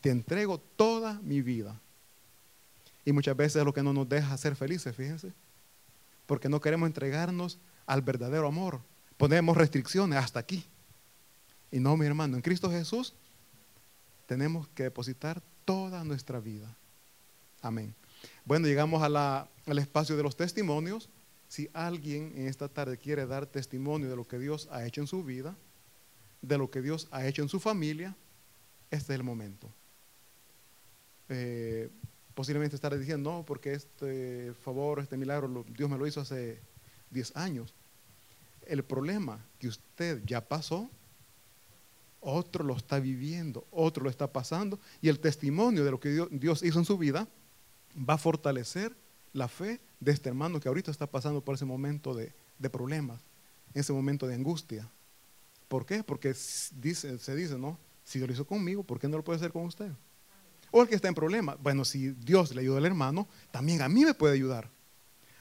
te entrego toda mi vida. Y muchas veces es lo que no nos deja ser felices, fíjense. Porque no queremos entregarnos al verdadero amor. Ponemos restricciones hasta aquí. Y no, mi hermano, en Cristo Jesús tenemos que depositar toda nuestra vida. Amén. Bueno, llegamos al espacio de los testimonios. Si alguien en esta tarde quiere dar testimonio de lo que Dios ha hecho en su vida, de lo que Dios ha hecho en su familia, este es el momento. Eh, posiblemente estará diciendo, no, porque este favor, este milagro, Dios me lo hizo hace 10 años. El problema que usted ya pasó, otro lo está viviendo, otro lo está pasando, y el testimonio de lo que Dios hizo en su vida va a fortalecer la fe de este hermano que ahorita está pasando por ese momento de, de problemas, ese momento de angustia. ¿Por qué? Porque dice, se dice, ¿no? Si lo hizo conmigo, ¿por qué no lo puede hacer con usted? O el que está en problema. Bueno, si Dios le ayuda al hermano, también a mí me puede ayudar.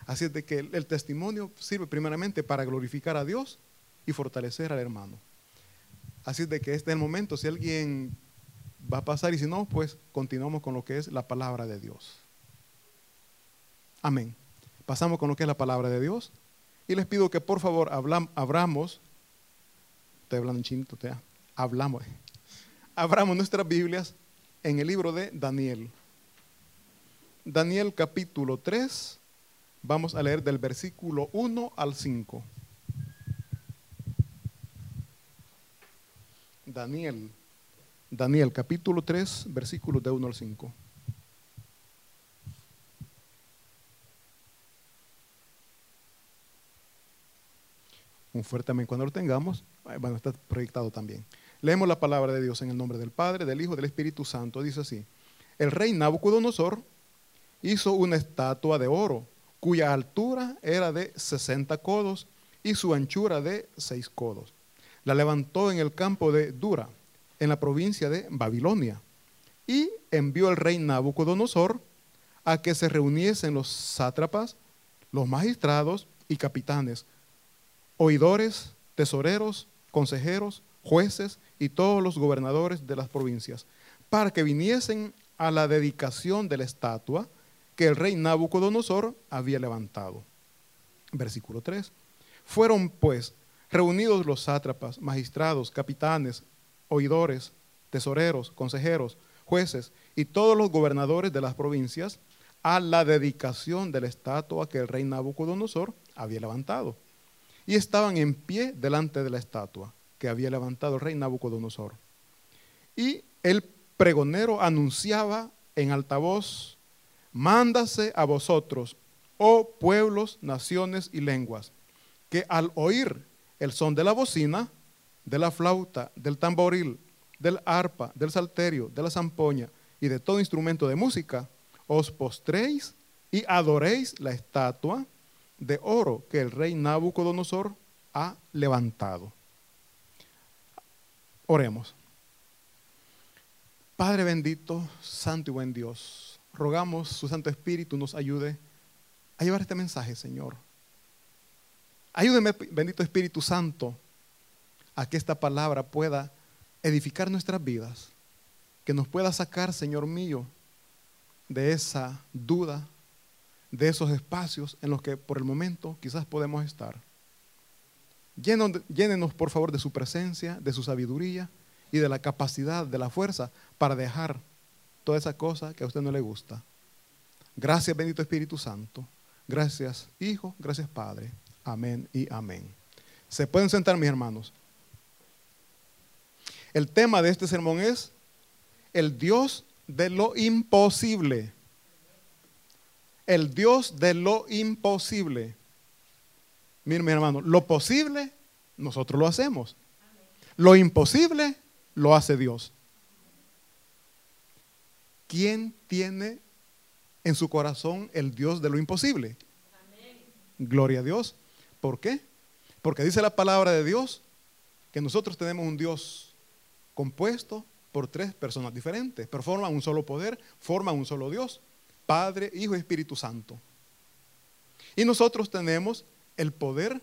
Así es de que el, testimonio sirve primeramente para glorificar a Dios y fortalecer al hermano. Así es de que este es el momento. Si alguien va a pasar y si no, pues continuamos con lo que es la palabra de Dios. Amén. Pasamos con lo que es la palabra de Dios. Y les pido que por favor abramos, estoy hablando en chinito, te hablamos, abramos nuestras Biblias en el libro de Daniel. Daniel capítulo 3, vamos a leer del versículo 1 al 5. Daniel, Daniel capítulo 3, versículos de 1 al 5. Un fuerte amén cuando lo tengamos. Bueno, está proyectado también. Leemos la palabra de Dios en el nombre del Padre, del Hijo del Espíritu Santo. Dice así. El rey Nabucodonosor hizo una estatua de oro, cuya altura era de 60 codos y su anchura de 6 codos. La levantó en el campo de Dura, en la provincia de Babilonia, y envió el rey Nabucodonosor a que se reuniesen los sátrapas, los magistrados y capitanes oidores, tesoreros, consejeros, jueces y todos los gobernadores de las provincias, para que viniesen a la dedicación de la estatua que el rey Nabucodonosor había levantado. Versículo 3. Fueron pues reunidos los sátrapas, magistrados, capitanes, oidores, tesoreros, consejeros, jueces y todos los gobernadores de las provincias a la dedicación de la estatua que el rey Nabucodonosor había levantado y estaban en pie delante de la estatua que había levantado el rey Nabucodonosor. Y el pregonero anunciaba en alta voz, mándase a vosotros, oh pueblos, naciones y lenguas, que al oír el son de la bocina, de la flauta, del tamboril, del arpa, del salterio, de la zampoña y de todo instrumento de música, os postréis y adoréis la estatua de oro que el rey Nabucodonosor ha levantado. Oremos. Padre bendito, santo y buen Dios, rogamos su Santo Espíritu nos ayude a llevar este mensaje, Señor. Ayúdeme, bendito Espíritu Santo, a que esta palabra pueda edificar nuestras vidas, que nos pueda sacar, Señor mío, de esa duda, de esos espacios en los que por el momento quizás podemos estar. Llénenos, por favor, de su presencia, de su sabiduría y de la capacidad, de la fuerza para dejar toda esa cosa que a usted no le gusta. Gracias, bendito Espíritu Santo. Gracias, Hijo. Gracias, Padre. Amén y amén. Se pueden sentar, mis hermanos. El tema de este sermón es el Dios de lo imposible el Dios de lo imposible. Miren, mi hermano, lo posible nosotros lo hacemos. Lo imposible lo hace Dios. ¿Quién tiene en su corazón el Dios de lo imposible? Gloria a Dios. ¿Por qué? Porque dice la palabra de Dios que nosotros tenemos un Dios compuesto por tres personas diferentes, pero forman un solo poder, forman un solo Dios. Padre, Hijo y Espíritu Santo. Y nosotros tenemos el poder,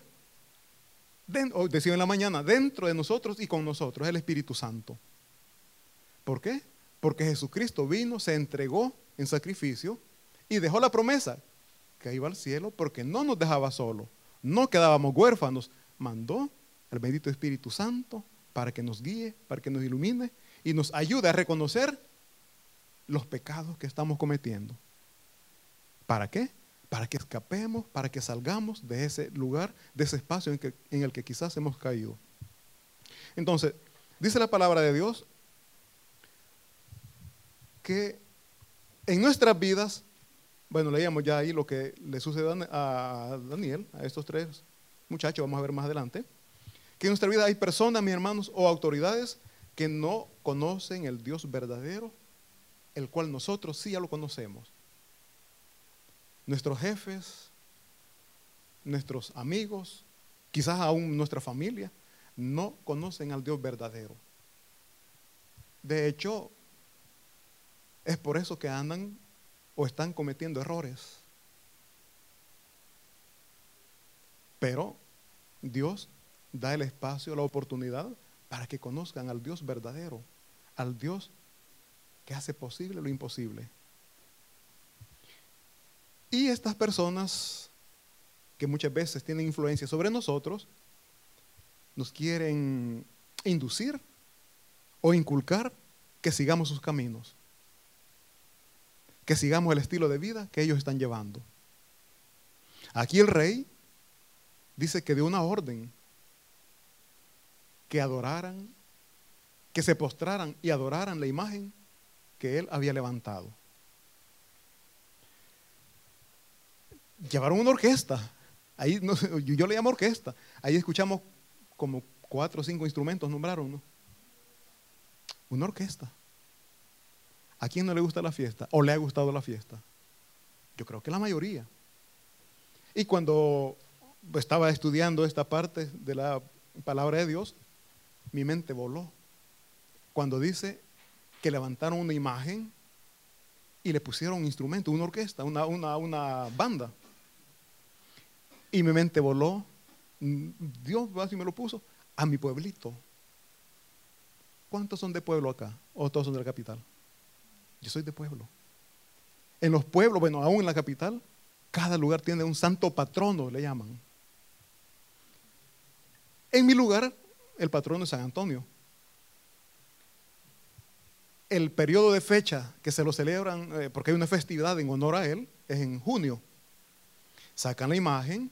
decía en la mañana, dentro de nosotros y con nosotros, el Espíritu Santo. ¿Por qué? Porque Jesucristo vino, se entregó en sacrificio y dejó la promesa que iba al cielo porque no nos dejaba solo, no quedábamos huérfanos, mandó al bendito Espíritu Santo para que nos guíe, para que nos ilumine y nos ayude a reconocer los pecados que estamos cometiendo. ¿Para qué? Para que escapemos, para que salgamos de ese lugar, de ese espacio en, en el que quizás hemos caído. Entonces, dice la palabra de Dios que en nuestras vidas, bueno, leíamos ya ahí lo que le sucedió a Daniel, a estos tres muchachos, vamos a ver más adelante, que en nuestra vida hay personas, mis hermanos, o autoridades que no conocen el Dios verdadero, el cual nosotros sí ya lo conocemos. Nuestros jefes, nuestros amigos, quizás aún nuestra familia, no conocen al Dios verdadero. De hecho, es por eso que andan o están cometiendo errores. Pero Dios da el espacio, la oportunidad para que conozcan al Dios verdadero, al Dios que hace posible lo imposible. Y estas personas que muchas veces tienen influencia sobre nosotros, nos quieren inducir o inculcar que sigamos sus caminos, que sigamos el estilo de vida que ellos están llevando. Aquí el rey dice que dio una orden que adoraran, que se postraran y adoraran la imagen que él había levantado. Llevaron una orquesta. Ahí yo le llamo orquesta. Ahí escuchamos como cuatro o cinco instrumentos, nombraron, ¿no? Una orquesta. ¿A quién no le gusta la fiesta? ¿O le ha gustado la fiesta? Yo creo que la mayoría. Y cuando estaba estudiando esta parte de la palabra de Dios, mi mente voló. Cuando dice que levantaron una imagen y le pusieron un instrumento, una orquesta, una, una banda. Y mi mente voló. Dios así me lo puso a mi pueblito. ¿Cuántos son de pueblo acá? ¿O todos son de la capital? Yo soy de pueblo. En los pueblos, bueno, aún en la capital, cada lugar tiene un santo patrono, le llaman. En mi lugar, el patrono es San Antonio. El periodo de fecha que se lo celebran, eh, porque hay una festividad en honor a él, es en junio. Sacan la imagen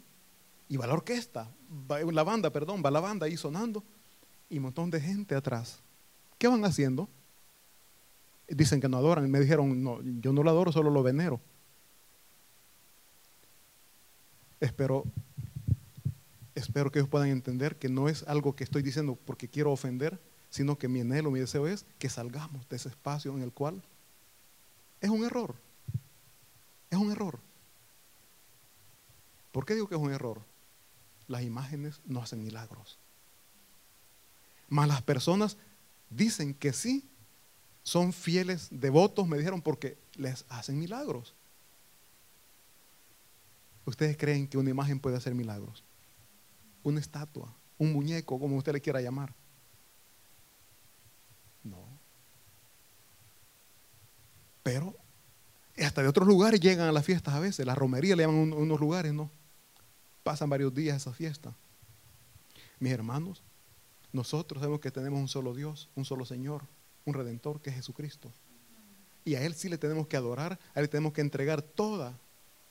y va la orquesta, va la banda, perdón, va la banda ahí sonando y un montón de gente atrás. ¿Qué van haciendo? Dicen que no adoran. Me dijeron, no, yo no lo adoro, solo lo venero. Espero espero que ellos puedan entender que no es algo que estoy diciendo porque quiero ofender, sino que mi anhelo, mi deseo es que salgamos de ese espacio en el cual es un error. Es un error. ¿Por qué digo que es un error? Las imágenes no hacen milagros. Mas las personas dicen que sí, son fieles, devotos, me dijeron, porque les hacen milagros. ¿Ustedes creen que una imagen puede hacer milagros? una estatua, un muñeco, como usted le quiera llamar. No. Pero hasta de otros lugares llegan a las fiestas a veces. La romería le llaman unos lugares, ¿no? Pasan varios días esa fiesta. Mis hermanos, nosotros sabemos que tenemos un solo Dios, un solo Señor, un Redentor que es Jesucristo. Y a Él sí le tenemos que adorar, a Él tenemos que entregar toda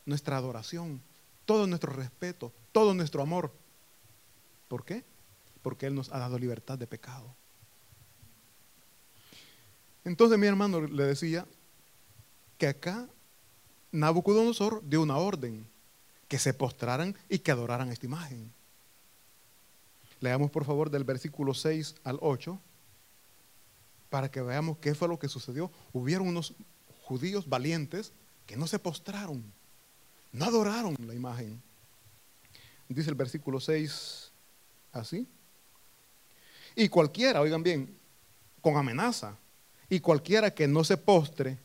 nuestra adoración, todo nuestro respeto, todo nuestro amor. ¿Por qué? Porque Él nos ha dado libertad de pecado. Entonces mi hermano le decía que acá Nabucodonosor dio una orden, que se postraran y que adoraran esta imagen. Leamos por favor del versículo 6 al 8 para que veamos qué fue lo que sucedió. Hubieron unos judíos valientes que no se postraron, no adoraron la imagen. Dice el versículo 6, Así. Y cualquiera, oigan bien, con amenaza, y cualquiera que no se postre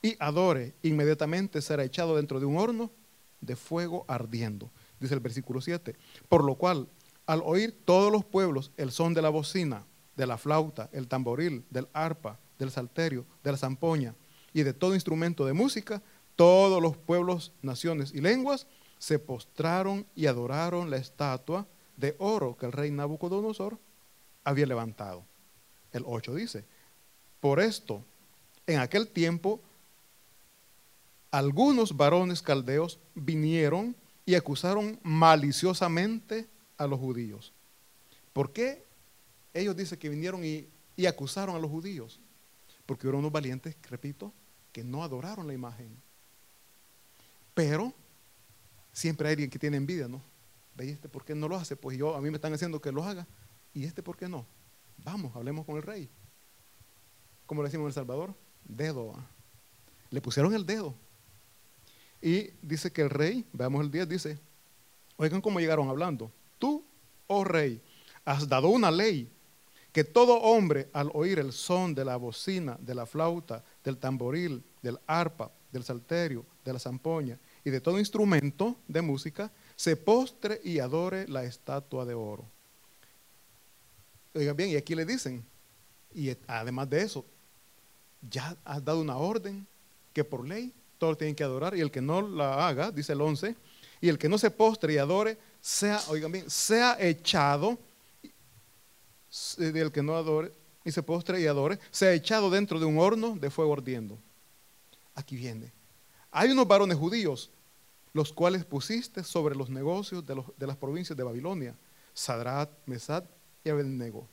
y adore, inmediatamente será echado dentro de un horno de fuego ardiendo. Dice el versículo 7. Por lo cual, al oír todos los pueblos el son de la bocina, de la flauta, el tamboril, del arpa, del salterio, de la zampoña y de todo instrumento de música, todos los pueblos, naciones y lenguas se postraron y adoraron la estatua de oro que el rey Nabucodonosor había levantado. El 8 dice, por esto, en aquel tiempo, algunos varones caldeos vinieron y acusaron maliciosamente a los judíos. ¿Por qué ellos dicen que vinieron y, y acusaron a los judíos? Porque eran unos valientes, repito, que no adoraron la imagen. Pero siempre hay alguien que tiene envidia, ¿no? ¿Ve este por qué no lo hace? Pues yo, a mí me están haciendo que lo haga. ¿Y este por qué no? Vamos, hablemos con el rey. ¿Cómo le decimos en El Salvador? Dedo. Le pusieron el dedo. Y dice que el rey, veamos el 10, dice, oigan cómo llegaron hablando. Tú, oh rey, has dado una ley que todo hombre al oír el son de la bocina, de la flauta, del tamboril, del arpa, del salterio, de la zampoña y de todo instrumento de música, se postre y adore la estatua de oro. Oigan bien, y aquí le dicen, y además de eso, ya has dado una orden que por ley todos tienen que adorar, y el que no la haga, dice el 11, y el que no se postre y adore, sea, oigan bien, sea echado, el que no adore y se postre y adore, sea echado dentro de un horno de fuego ardiendo. Aquí viene. Hay unos varones judíos, los cuales pusiste sobre los negocios de, de las provincias de Babilonia, Sadrat, Mesad y Abednego.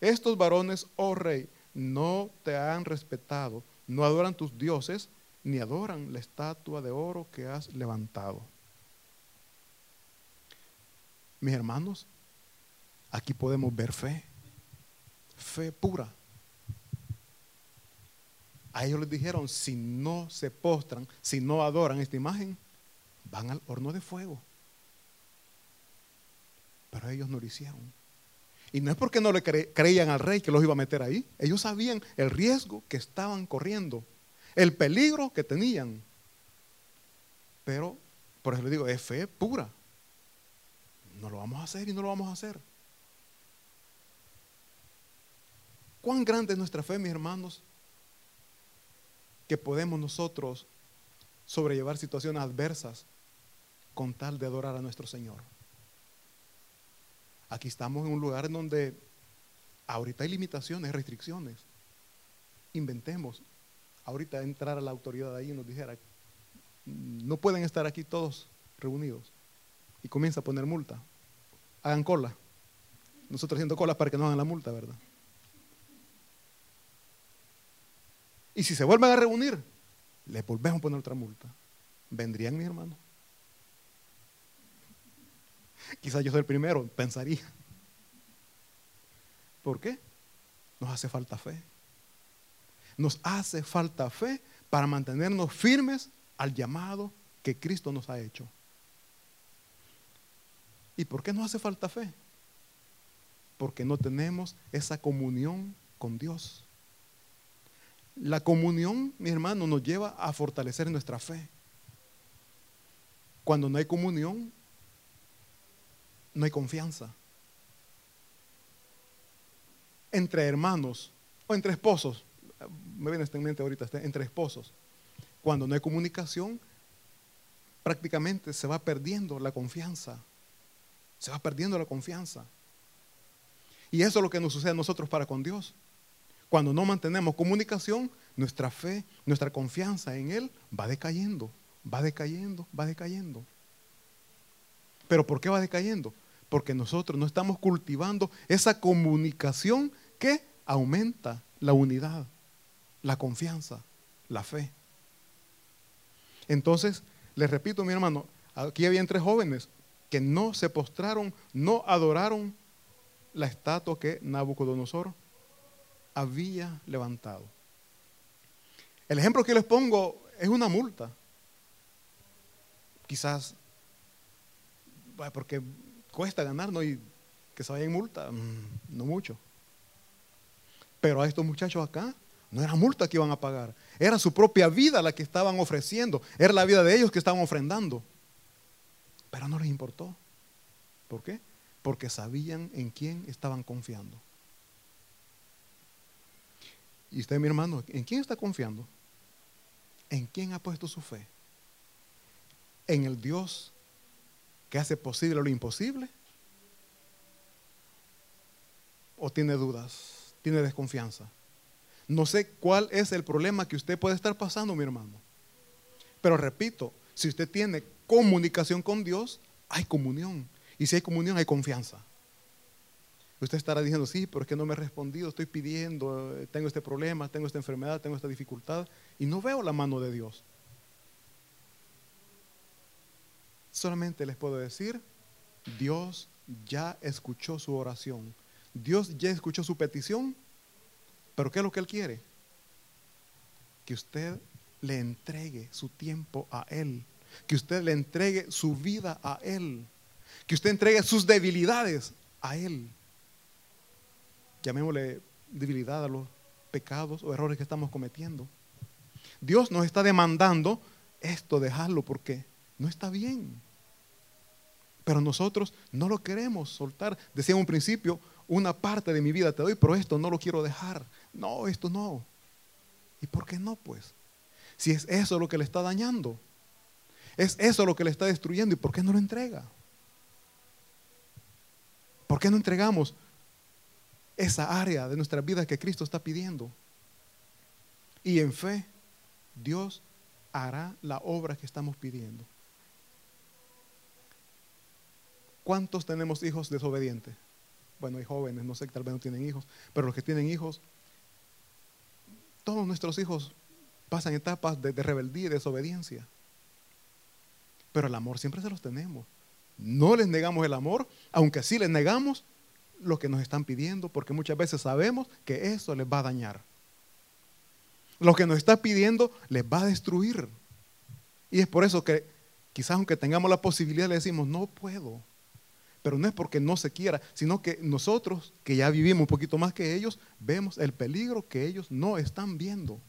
Estos varones, oh rey, no te han respetado, no adoran tus dioses, ni adoran la estatua de oro que has levantado. Mis hermanos, aquí podemos ver fe, fe pura. A ellos les dijeron, si no se postran, si no adoran esta imagen, van al horno de fuego. Pero ellos no lo hicieron. Y no es porque no le creían al rey que los iba a meter ahí. Ellos sabían el riesgo que estaban corriendo el peligro que tenían. Pero, por eso le digo, es fe pura. No lo vamos a hacer y no lo vamos a hacer. ¿Cuán grande es nuestra fe, mis hermanos? Que podemos nosotros sobrellevar situaciones adversas con tal de adorar a nuestro Señor. Aquí estamos en un lugar en donde ahorita hay limitaciones, restricciones. Inventemos, ahorita entrar a la autoridad ahí y nos dijera, no pueden estar aquí todos reunidos. Y comienza a poner multa. Hagan cola. Nosotros haciendo cola para que no hagan la multa, ¿verdad? Y si se vuelven a reunir, le volvemos a poner otra multa. ¿Vendrían mi hermano? Quizás yo soy el primero, pensaría. ¿Por qué? Nos hace falta fe. Nos hace falta fe para mantenernos firmes al llamado que Cristo nos ha hecho. ¿Y por qué nos hace falta fe? Porque no tenemos esa comunión con Dios. La comunión, mi hermano, nos lleva a fortalecer nuestra fe. Cuando no hay comunión, no hay confianza. Entre hermanos o entre esposos, me viene esta en mente ahorita, entre esposos. Cuando no hay comunicación, prácticamente se va perdiendo la confianza. Se va perdiendo la confianza. Y eso es lo que nos sucede a nosotros para con Dios. Cuando no mantenemos comunicación, nuestra fe, nuestra confianza en Él va decayendo, va decayendo, va decayendo. ¿Pero por qué va decayendo? Porque nosotros no estamos cultivando esa comunicación que aumenta la unidad la confianza, la fe. Entonces, les repito, mi hermano, aquí había tres jóvenes que no se postraron, no adoraron la estatua que Nabucodonosor había levantado. El ejemplo que les pongo es una multa. Quizás, porque cuesta ganar, ¿no? Y que se vaya en multa, mm, no mucho. Pero a estos muchachos acá no era multa que iban a pagar, era su propia vida la que estaban ofreciendo, era la vida de ellos que estaban ofrendando. Pero no les importó. ¿Por qué? Porque sabían en quién estaban confiando. Y usted, mi hermano, ¿en quién está confiando? ¿En quién ha puesto su fe? ¿En el Dios que hace posible lo imposible? ¿O tiene dudas? ¿Tiene desconfianza? No sé cuál es el problema que usted puede estar pasando, mi hermano. Pero repito, si usted tiene comunicación con Dios, hay comunión. Y si hay comunión, hay confianza. Usted estará diciendo, sí, pero es que no me he respondido, estoy pidiendo, eh, tengo este problema, tengo esta enfermedad, tengo esta dificultad, y no veo la mano de Dios. Solamente les puedo decir, Dios ya escuchó su oración, Dios ya escuchó su petición, pero ¿qué es lo que Él quiere? Que usted le entregue su tiempo a Él, que usted le entregue su vida a Él, que usted entregue sus debilidades a Él. Llamémosle debilidad a los pecados o errores que estamos cometiendo. Dios nos está demandando esto, dejarlo porque no está bien. Pero nosotros no lo queremos soltar. Decía en un principio, una parte de mi vida te doy, pero esto no lo quiero dejar. No, esto no. ¿Y por qué no, pues? Si es eso lo que le está dañando, es eso lo que le está destruyendo, ¿y por qué no lo entrega? ¿Por qué no entregamos esa área de nuestra vida que Cristo está pidiendo? Y en fe, Dios hará la obra que estamos pidiendo. ¿Cuántos tenemos hijos desobedientes? Bueno, hay jóvenes, no sé, tal vez no tienen hijos, pero los que tienen hijos, todos nuestros hijos pasan etapas de, rebeldía y desobediencia. Pero el amor siempre se los tenemos. No les negamos el amor, aunque sí les negamos lo que nos están pidiendo, porque muchas veces sabemos que eso les va a dañar. Lo que nos está pidiendo les va a destruir. Y es por eso que quizás aunque tengamos la posibilidad le decimos, no puedo. Pero no es porque no se quiera, sino que nosotros, que ya vivimos un poquito más que ellos, vemos el peligro que ellos no están viendo.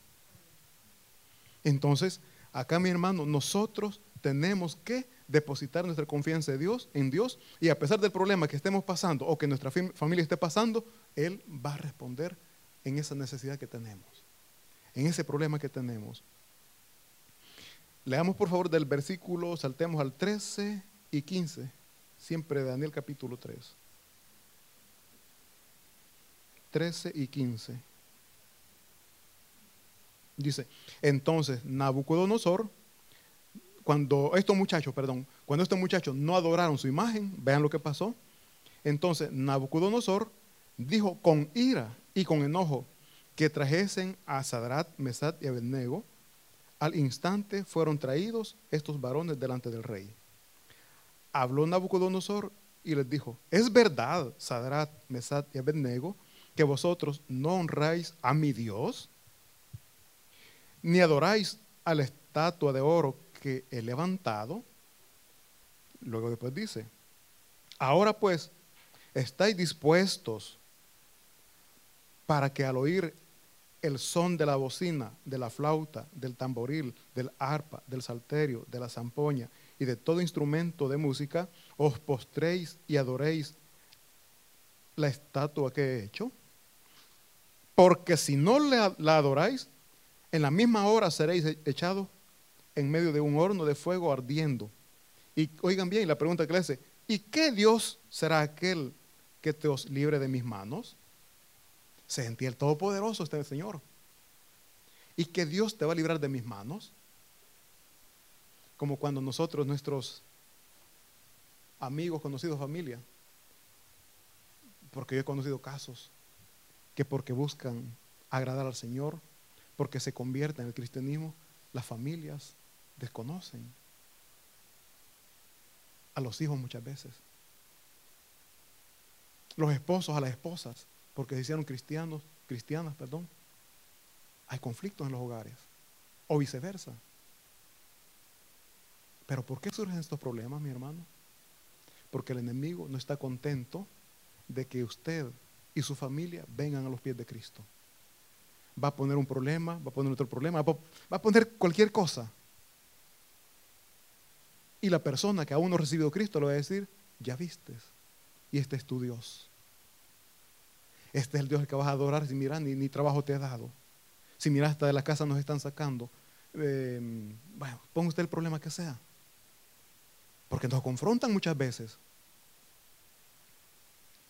Entonces, acá mi hermano, nosotros tenemos que depositar nuestra confianza en Dios, en Dios, y a pesar del problema que estemos pasando o que nuestra familia esté pasando, Él va a responder en esa necesidad que tenemos, en ese problema que tenemos. Leamos por favor del versículo, saltemos al 13 y 15, siempre Daniel capítulo 3. 13 y 15. Dice, entonces Nabucodonosor, cuando estos muchachos, perdón, cuando estos muchachos no adoraron su imagen, vean lo que pasó. Entonces Nabucodonosor dijo con ira y con enojo que trajesen a Sadrat, Mesat y Abednego. Al instante fueron traídos estos varones delante del rey. Habló Nabucodonosor y les dijo, es verdad, Sadrat, Mesat y Abednego, que vosotros no honráis a mi Dios ni adoráis a la estatua de oro que he levantado. Luego después dice, ahora pues, estáis dispuestos para que al oír el son de la bocina, de la flauta, del tamboril, del arpa, del salterio, de la zampoña y de todo instrumento de música, os postréis y adoréis la estatua que he hecho. Porque si no la adoráis, en la misma hora seréis echados en medio de un horno de fuego ardiendo. Y oigan bien, la pregunta que le hace, ¿y qué Dios será aquel que te os libre de mis manos? Se el Todopoderoso este Señor. ¿Y que Dios te va a librar de mis manos? Como cuando nosotros, nuestros amigos, conocidos, familia, porque yo he conocido casos que porque buscan agradar al Señor, porque se convierte en el cristianismo, las familias desconocen a los hijos muchas veces. Los esposos a las esposas, porque se hicieron cristianos, cristianas, perdón. Hay conflictos en los hogares, o viceversa. Pero ¿por qué surgen estos problemas, mi hermano? Porque el enemigo no está contento de que usted y su familia vengan a los pies de Cristo va a poner un problema, va a poner otro problema, va a poner cualquier cosa. Y la persona que aún no ha recibido Cristo le va a decir, ya vistes, y este es tu Dios. Este es el Dios que vas a adorar sin mirar ni, trabajo te ha dado. Si mira, hasta de la casa nos están sacando. Eh, bueno, ponga usted el problema que sea. Porque nos confrontan muchas veces.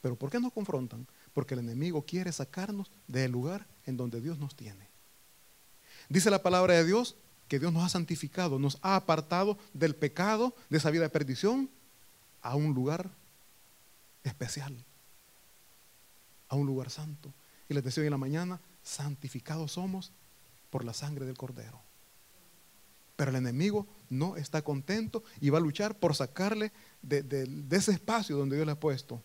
Pero ¿por qué nos confrontan? Porque el enemigo quiere sacarnos del lugar en donde Dios nos tiene. Dice la palabra de Dios que Dios nos ha santificado, nos ha apartado del pecado, de esa vida de perdición, a un lugar especial, a un lugar santo. Y les decía hoy en la mañana, santificados somos por la sangre del Cordero. Pero el enemigo no está contento y va a luchar por sacarle de, ese espacio donde Dios le ha puesto.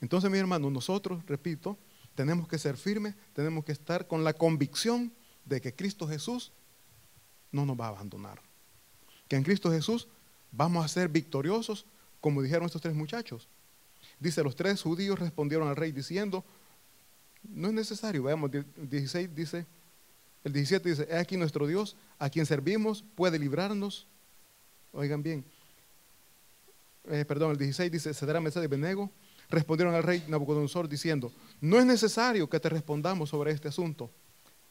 Entonces, mi hermano, nosotros, repito, tenemos que ser firmes, tenemos que estar con la convicción de que Cristo Jesús no nos va a abandonar. Que en Cristo Jesús vamos a ser victoriosos, como dijeron estos tres muchachos. Dice, los tres judíos respondieron al rey diciendo, no es necesario, veamos, 16 dice, el 17 dice, he aquí nuestro Dios, a quien servimos, puede librarnos. Oigan bien, eh, perdón, el 16 dice, se dará mesa de Benego. Respondieron al rey Nabucodonosor diciendo, no es necesario que te respondamos sobre este asunto.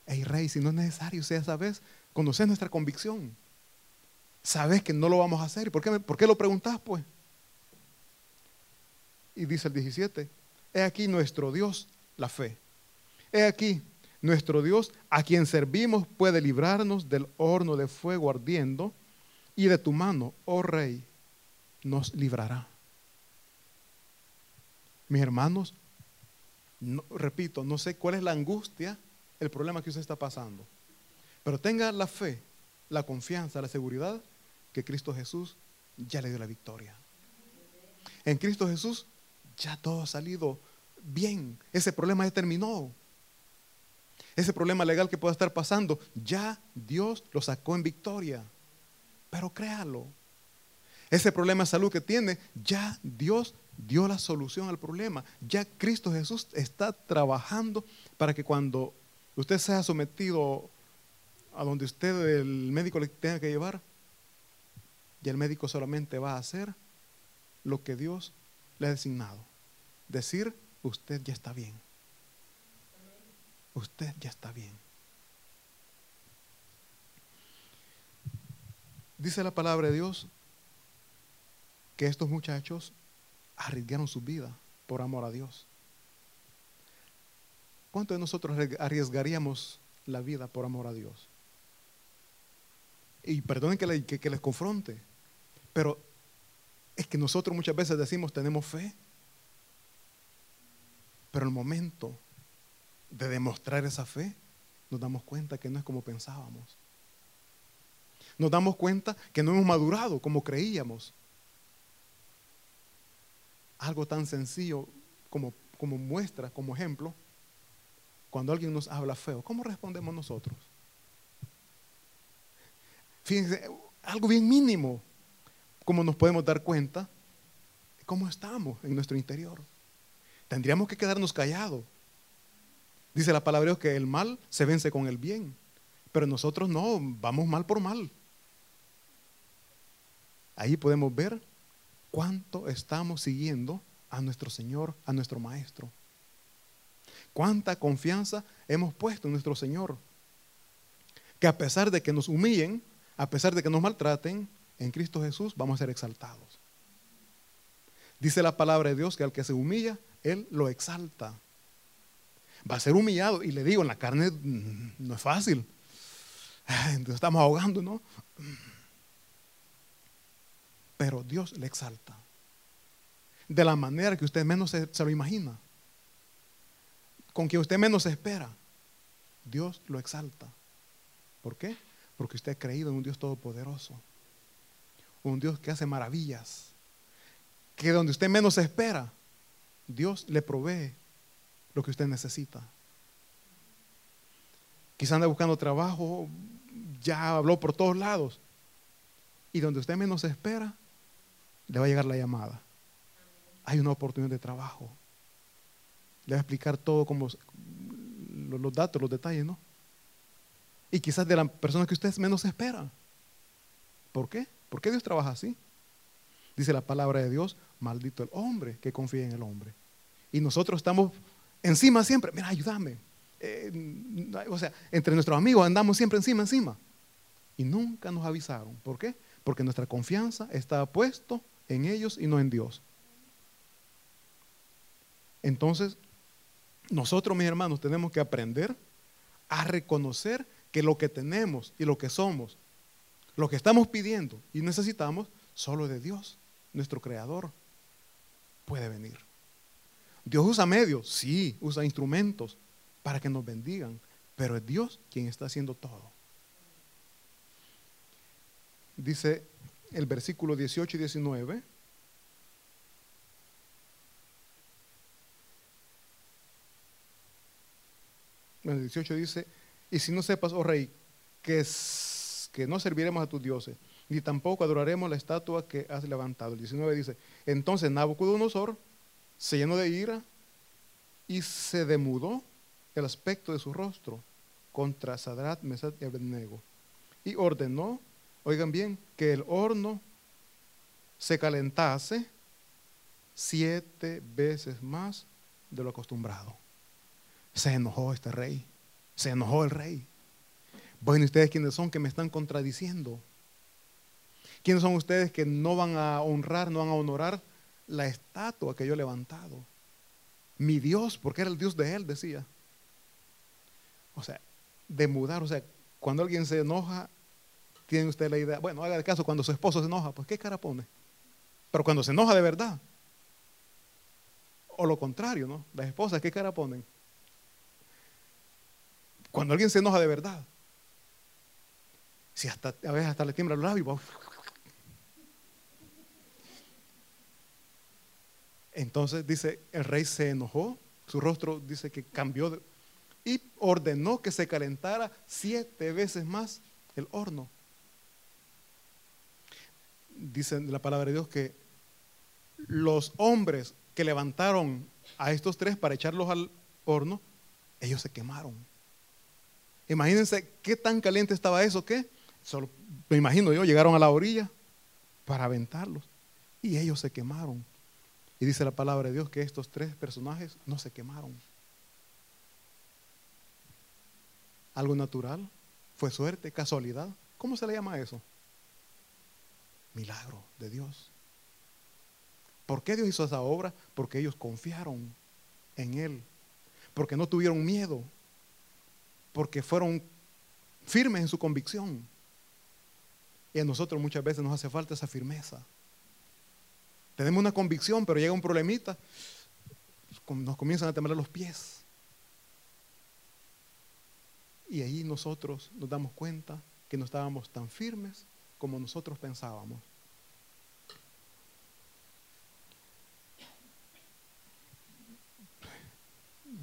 Hey rey, si no es necesario, sea sabes, conoces nuestra convicción. Sabes que no lo vamos a hacer. ¿Por qué, ¿Por qué lo preguntas pues? Y dice el 17, he aquí nuestro Dios, la fe. He aquí nuestro Dios, a quien servimos, puede librarnos del horno de fuego ardiendo y de tu mano, oh rey, nos librará. Mis hermanos, repito, no sé cuál es la angustia el problema que usted está pasando. Pero tenga la fe, la confianza, la seguridad que Cristo Jesús ya le dio la victoria. En Cristo Jesús ya todo ha salido bien. Ese problema ya terminó. Ese problema legal que pueda estar pasando, ya Dios lo sacó en victoria. Pero créalo. Ese problema de salud que tiene, ya Dios dio la solución al problema. Ya Cristo Jesús está trabajando para que cuando usted sea sometido a donde usted, el médico le tenga que llevar, y el médico solamente va a hacer lo que Dios le ha designado. Decir, usted ya está bien. Usted ya está bien. Dice la palabra de Dios que estos muchachos arriesgaron su vida por amor a Dios. ¿Cuántos de nosotros arriesgaríamos la vida por amor a Dios? Y perdonen que, les confronte, pero es que nosotros muchas veces decimos tenemos fe, pero el momento de demostrar esa fe, nos damos cuenta que no es como pensábamos. Nos damos cuenta que no hemos madurado como creíamos. Algo tan sencillo como, como muestra, como ejemplo, cuando alguien nos habla feo, ¿cómo respondemos nosotros? Fíjense, algo bien mínimo, como nos podemos dar cuenta, cómo estamos en nuestro interior. Tendríamos que quedarnos callados. Dice la palabra de Dios que el mal se vence con el bien, pero nosotros no, vamos mal por mal. Ahí podemos ver cuánto estamos siguiendo a nuestro Señor, a nuestro Maestro. Cuánta confianza hemos puesto en nuestro Señor. Que a pesar de que nos humillen, a pesar de que nos maltraten, en Cristo Jesús vamos a ser exaltados. Dice la palabra de Dios que al que se humilla, Él lo exalta. Va a ser humillado. Y le digo, en la carne mm, no es fácil. Entonces estamos ahogando, ¿no? Pero Dios le exalta. De la manera que usted menos se, se lo imagina con quien usted menos espera, Dios lo exalta. ¿Por qué? Porque usted ha creído en un Dios todopoderoso, un Dios que hace maravillas, que donde usted menos espera, Dios le provee lo que usted necesita. Quizá anda buscando trabajo, ya habló por todos lados, y donde usted menos espera, le va a llegar la llamada. Hay una oportunidad de trabajo le va a explicar todo como los datos, los detalles, ¿no? Y quizás de la persona que usted menos espera. ¿Por qué? ¿Por qué Dios trabaja así? Dice la palabra de Dios, maldito el hombre que confía en el hombre. Y nosotros estamos encima siempre, mira, ayúdame. eh, o sea, entre nuestros amigos andamos siempre encima, encima. Y nunca nos avisaron. ¿Por qué? Porque nuestra confianza estaba puesto en ellos y no en Dios. Entonces, nosotros, mis hermanos, tenemos que aprender a reconocer que lo que tenemos y lo que somos, lo que estamos pidiendo y necesitamos, solo de Dios, nuestro Creador, puede venir. Dios usa medios, sí, usa instrumentos para que nos bendigan, pero es Dios quien está haciendo todo. Dice el versículo 18 y 19. Bueno, el 18 dice, y si no sepas, oh rey, que, que no serviremos a tus dioses, ni tampoco adoraremos la estatua que has levantado. El 19 dice, entonces Nabucodonosor se llenó de ira y se demudó el aspecto de su rostro contra Sadrat, Mesad y Abednego. Y ordenó, oigan bien, que el horno se calentase siete veces más de lo acostumbrado. Se enojó este rey, se enojó el rey. Bueno, ¿ustedes quiénes son que me están contradiciendo? ¿Quiénes son ustedes que no van a honrar, no van a honorar la estatua que yo he levantado? Mi Dios, porque era el Dios de él, decía. O sea, de mudar, o sea, cuando alguien se enoja, tiene usted la idea, bueno, haga de caso, cuando su esposo se enoja, pues ¿qué cara pone? Pero cuando se enoja de verdad, o lo contrario, ¿no? Las esposas, ¿qué cara ponen? Cuando alguien se enoja de verdad, si hasta, a veces hasta le tiembla los labios, entonces dice, el rey se enojó, su rostro dice que cambió y ordenó que se calentara siete veces más el horno. Dice la palabra de Dios que los hombres que levantaron a estos tres para echarlos al horno, ellos se quemaron. Imagínense qué tan caliente estaba eso que, solo me imagino yo, llegaron a la orilla para aventarlos y ellos se quemaron. Y dice la palabra de Dios que estos tres personajes no se quemaron. ¿Algo natural? ¿Fue suerte? ¿Casualidad? ¿Cómo se le llama eso? Milagro de Dios. ¿Por qué Dios hizo esa obra? Porque ellos confiaron en Él. Porque no tuvieron miedo porque fueron firmes en su convicción. Y a nosotros muchas veces nos hace falta esa firmeza. Tenemos una convicción, pero llega un problemita, nos comienzan a temblar los pies. Y ahí nosotros nos damos cuenta que no estábamos tan firmes como nosotros pensábamos.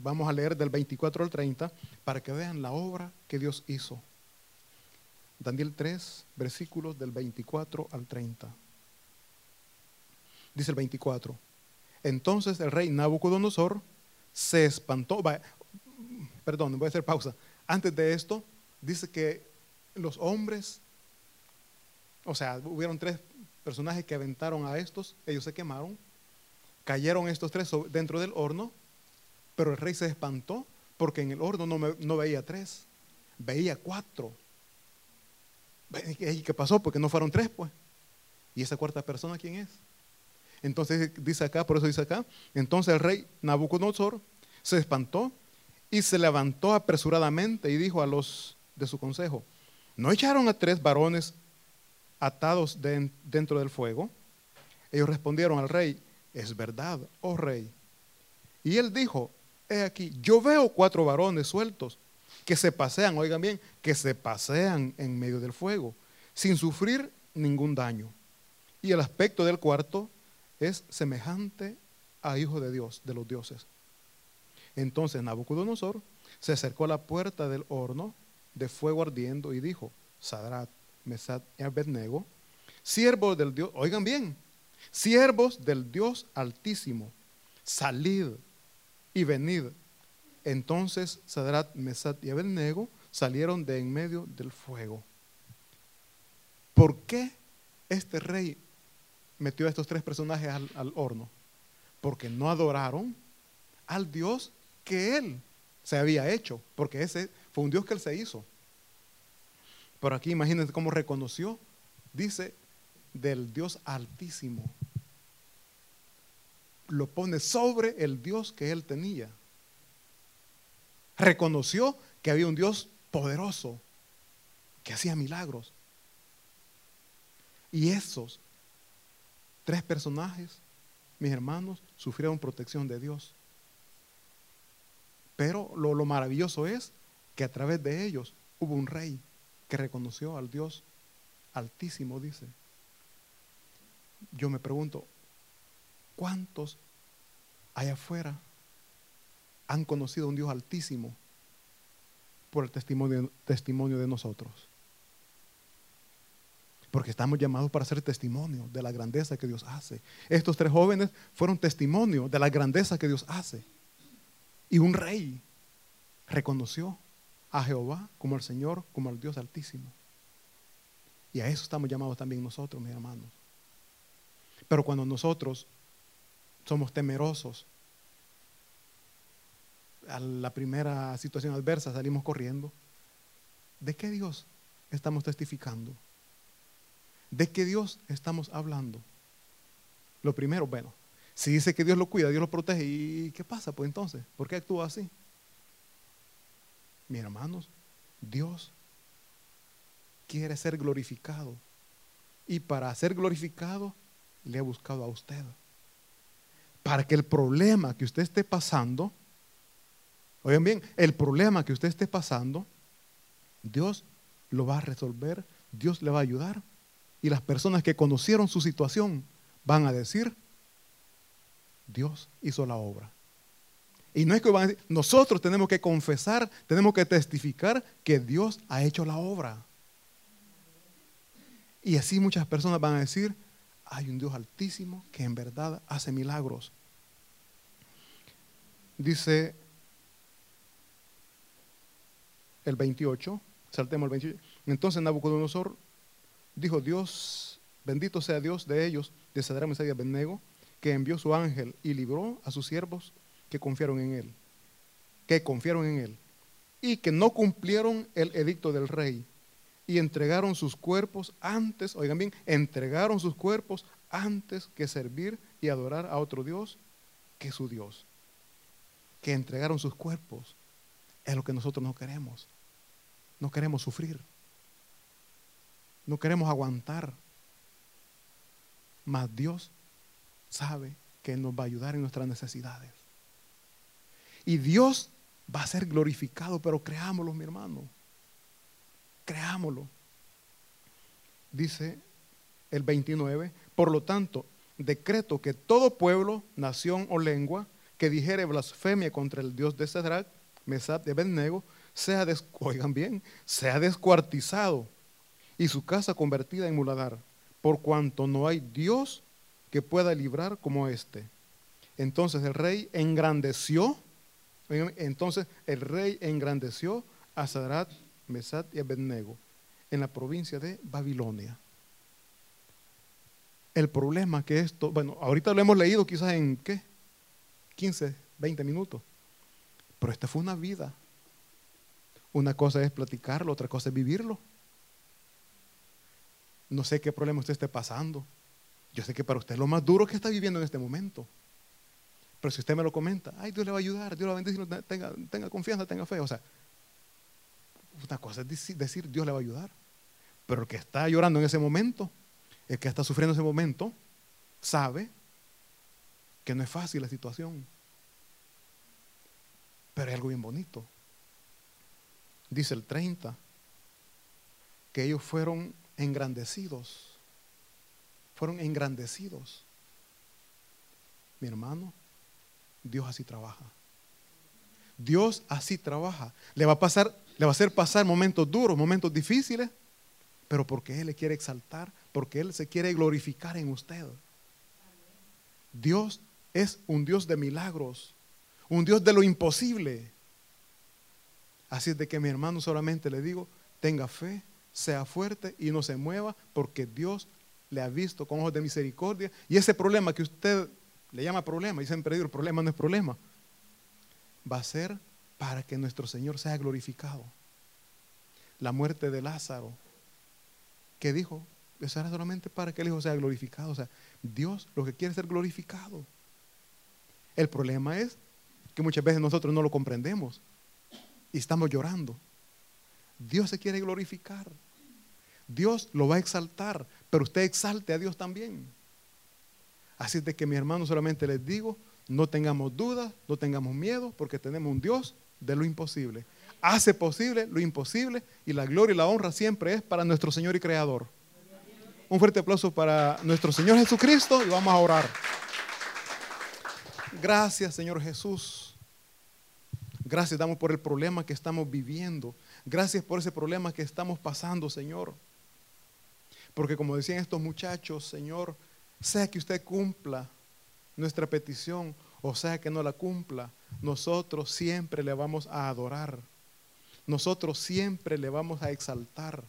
vamos a leer del 24 al 30 para que vean la obra que Dios hizo. Daniel 3, versículos del 24 al 30. Dice el 24. Entonces el rey Nabucodonosor se espantó. perdón, voy a hacer pausa. Antes de esto, dice que los hombres, o sea, hubieron tres personajes que aventaron a estos, ellos se quemaron, cayeron estos tres dentro del horno pero el rey se espantó porque en el horno no, veía tres, veía cuatro. ¿Y qué pasó? Porque no fueron tres, pues. ¿Y esa cuarta persona quién es? Entonces dice acá, por eso dice acá, entonces el rey Nabucodonosor se espantó y se levantó apresuradamente y dijo a los de su consejo, ¿no echaron a tres varones atados dentro del fuego? Ellos respondieron al rey, es verdad, oh rey. Y él dijo, he aquí, yo veo cuatro varones sueltos que se pasean, oigan bien, que se pasean en medio del fuego, sin sufrir ningún daño. Y el aspecto del cuarto es semejante a hijo de Dios, de los dioses. Entonces Nabucodonosor se acercó a la puerta del horno de fuego ardiendo y dijo, Sadrat, Mesad y Abednego, siervos del Dios, oigan bien, siervos del Dios altísimo, salid y venid. Entonces Sadrat, Mesat y Abednego salieron de en medio del fuego. ¿Por qué este rey metió a estos tres personajes al, horno? Porque no adoraron al Dios que él se había hecho, porque ese fue un Dios que él se hizo. Pero aquí imagínense cómo reconoció, dice, del Dios altísimo. Lo pone sobre el Dios que él tenía. Reconoció que había un Dios poderoso que hacía milagros. Y esos tres personajes, mis hermanos, sufrieron protección de Dios. Pero lo, lo maravilloso es que a través de ellos hubo un rey que reconoció al Dios altísimo, dice. Yo me pregunto, ¿cuántos allá afuera han conocido a un Dios altísimo por el testimonio, testimonio de nosotros? Porque estamos llamados para ser testimonio de la grandeza que Dios hace. Estos tres jóvenes fueron testimonio de la grandeza que Dios hace. Y un rey reconoció a Jehová como el Señor, como el Dios altísimo. Y a eso estamos llamados también nosotros, mis hermanos. Pero cuando nosotros somos temerosos, a la primera situación adversa salimos corriendo, ¿de qué Dios estamos testificando? ¿De qué Dios estamos hablando? Lo primero, bueno, si dice que Dios lo cuida, Dios lo protege, ¿y qué pasa? Pues entonces, ¿por qué actúa así? Mis hermanos, Dios quiere ser glorificado. Y para ser glorificado, le ha buscado a usted. Para que el problema que usted esté pasando, oigan bien, el problema que usted esté pasando, Dios lo va a resolver, Dios le va a ayudar. Y las personas que conocieron su situación van a decir, Dios hizo la obra. Y no es que van a decir, nosotros tenemos que confesar, tenemos que testificar que Dios ha hecho la obra. Y así muchas personas van a decir, hay un Dios altísimo que en verdad hace milagros. Dice el 28, saltemos el 28. Entonces Nabucodonosor dijo, Dios, bendito sea Dios de ellos, de Sadra, Mesías y Abednego, que envió su ángel y libró a sus siervos que confiaron en él, que confiaron en él, y que no cumplieron el edicto del rey y entregaron sus cuerpos antes, oigan bien, entregaron sus cuerpos antes que servir y adorar a otro Dios que su Dios. Que entregaron sus cuerpos. Es lo que nosotros no queremos. No queremos sufrir. No queremos aguantar. Mas Dios sabe que nos va a ayudar en nuestras necesidades. Y Dios va a ser glorificado, pero creámoslo, mi hermano. Creámoslo. Dice el 29, por lo tanto, decreto que todo pueblo, nación o lengua que dijere blasfemia contra el Dios de Cedrat, Mesad de Abednego, sea, oigan bien, sea descuartizado y su casa convertida en muladar, por cuanto no hay Dios que pueda librar como éste. Entonces el rey engrandeció entonces el rey engrandeció a Sadrat, Mesat y Abednego en la provincia de Babilonia. El problema que esto, bueno, ahorita lo hemos leído quizás en qué? 15, 20 minutos. Pero esta fue una vida. Una cosa es platicarlo, otra cosa es vivirlo. No sé qué problema usted esté pasando. Yo sé que para usted es lo más duro que está viviendo en este momento. Pero si usted me lo comenta, ay, Dios le va a ayudar, Dios va a bendecir, tenga, tenga confianza, tenga fe. O sea, una cosa es decir, Dios le va a ayudar. Pero el que está llorando en ese momento, el que está sufriendo en ese momento, sabe que no es fácil la situación. Pero hay algo bien bonito. Dice el 30, que ellos fueron engrandecidos. Fueron engrandecidos. Mi hermano, Dios así trabaja. Dios así trabaja. Le va a pasar, le va a hacer pasar momentos duros, momentos difíciles, pero porque Él le quiere exaltar, porque Él se quiere glorificar en usted. Dios es un Dios de milagros, un Dios de lo imposible. Así es de que mi hermano solamente le digo, tenga fe, sea fuerte y no se mueva, porque Dios le ha visto con ojos de misericordia. Y ese problema que usted le llama problema y siempre digo, el problema no es problema. Va a ser para que nuestro Señor sea glorificado. La muerte de Lázaro, que dijo, eso era solamente para que el Hijo sea glorificado. O sea, Dios lo que quiere es ser glorificado. El problema es que muchas veces nosotros no lo comprendemos y estamos llorando. Dios se quiere glorificar. Dios lo va a exaltar, pero usted exalte a Dios también. Así de que mi hermano solamente les digo, no tengamos dudas, no tengamos miedo, porque tenemos un Dios de lo imposible. Hace posible lo imposible y la gloria y la honra siempre es para nuestro Señor y Creador. Un fuerte aplauso para nuestro Señor Jesucristo y vamos a orar. Gracias Señor Jesús. Gracias damos por el problema que estamos viviendo. Gracias por ese problema que estamos pasando, Señor. Porque como decían estos muchachos, Señor, sea que usted cumpla nuestra petición o sea que no la cumpla, nosotros siempre le vamos a adorar. Nosotros siempre le vamos a exaltar.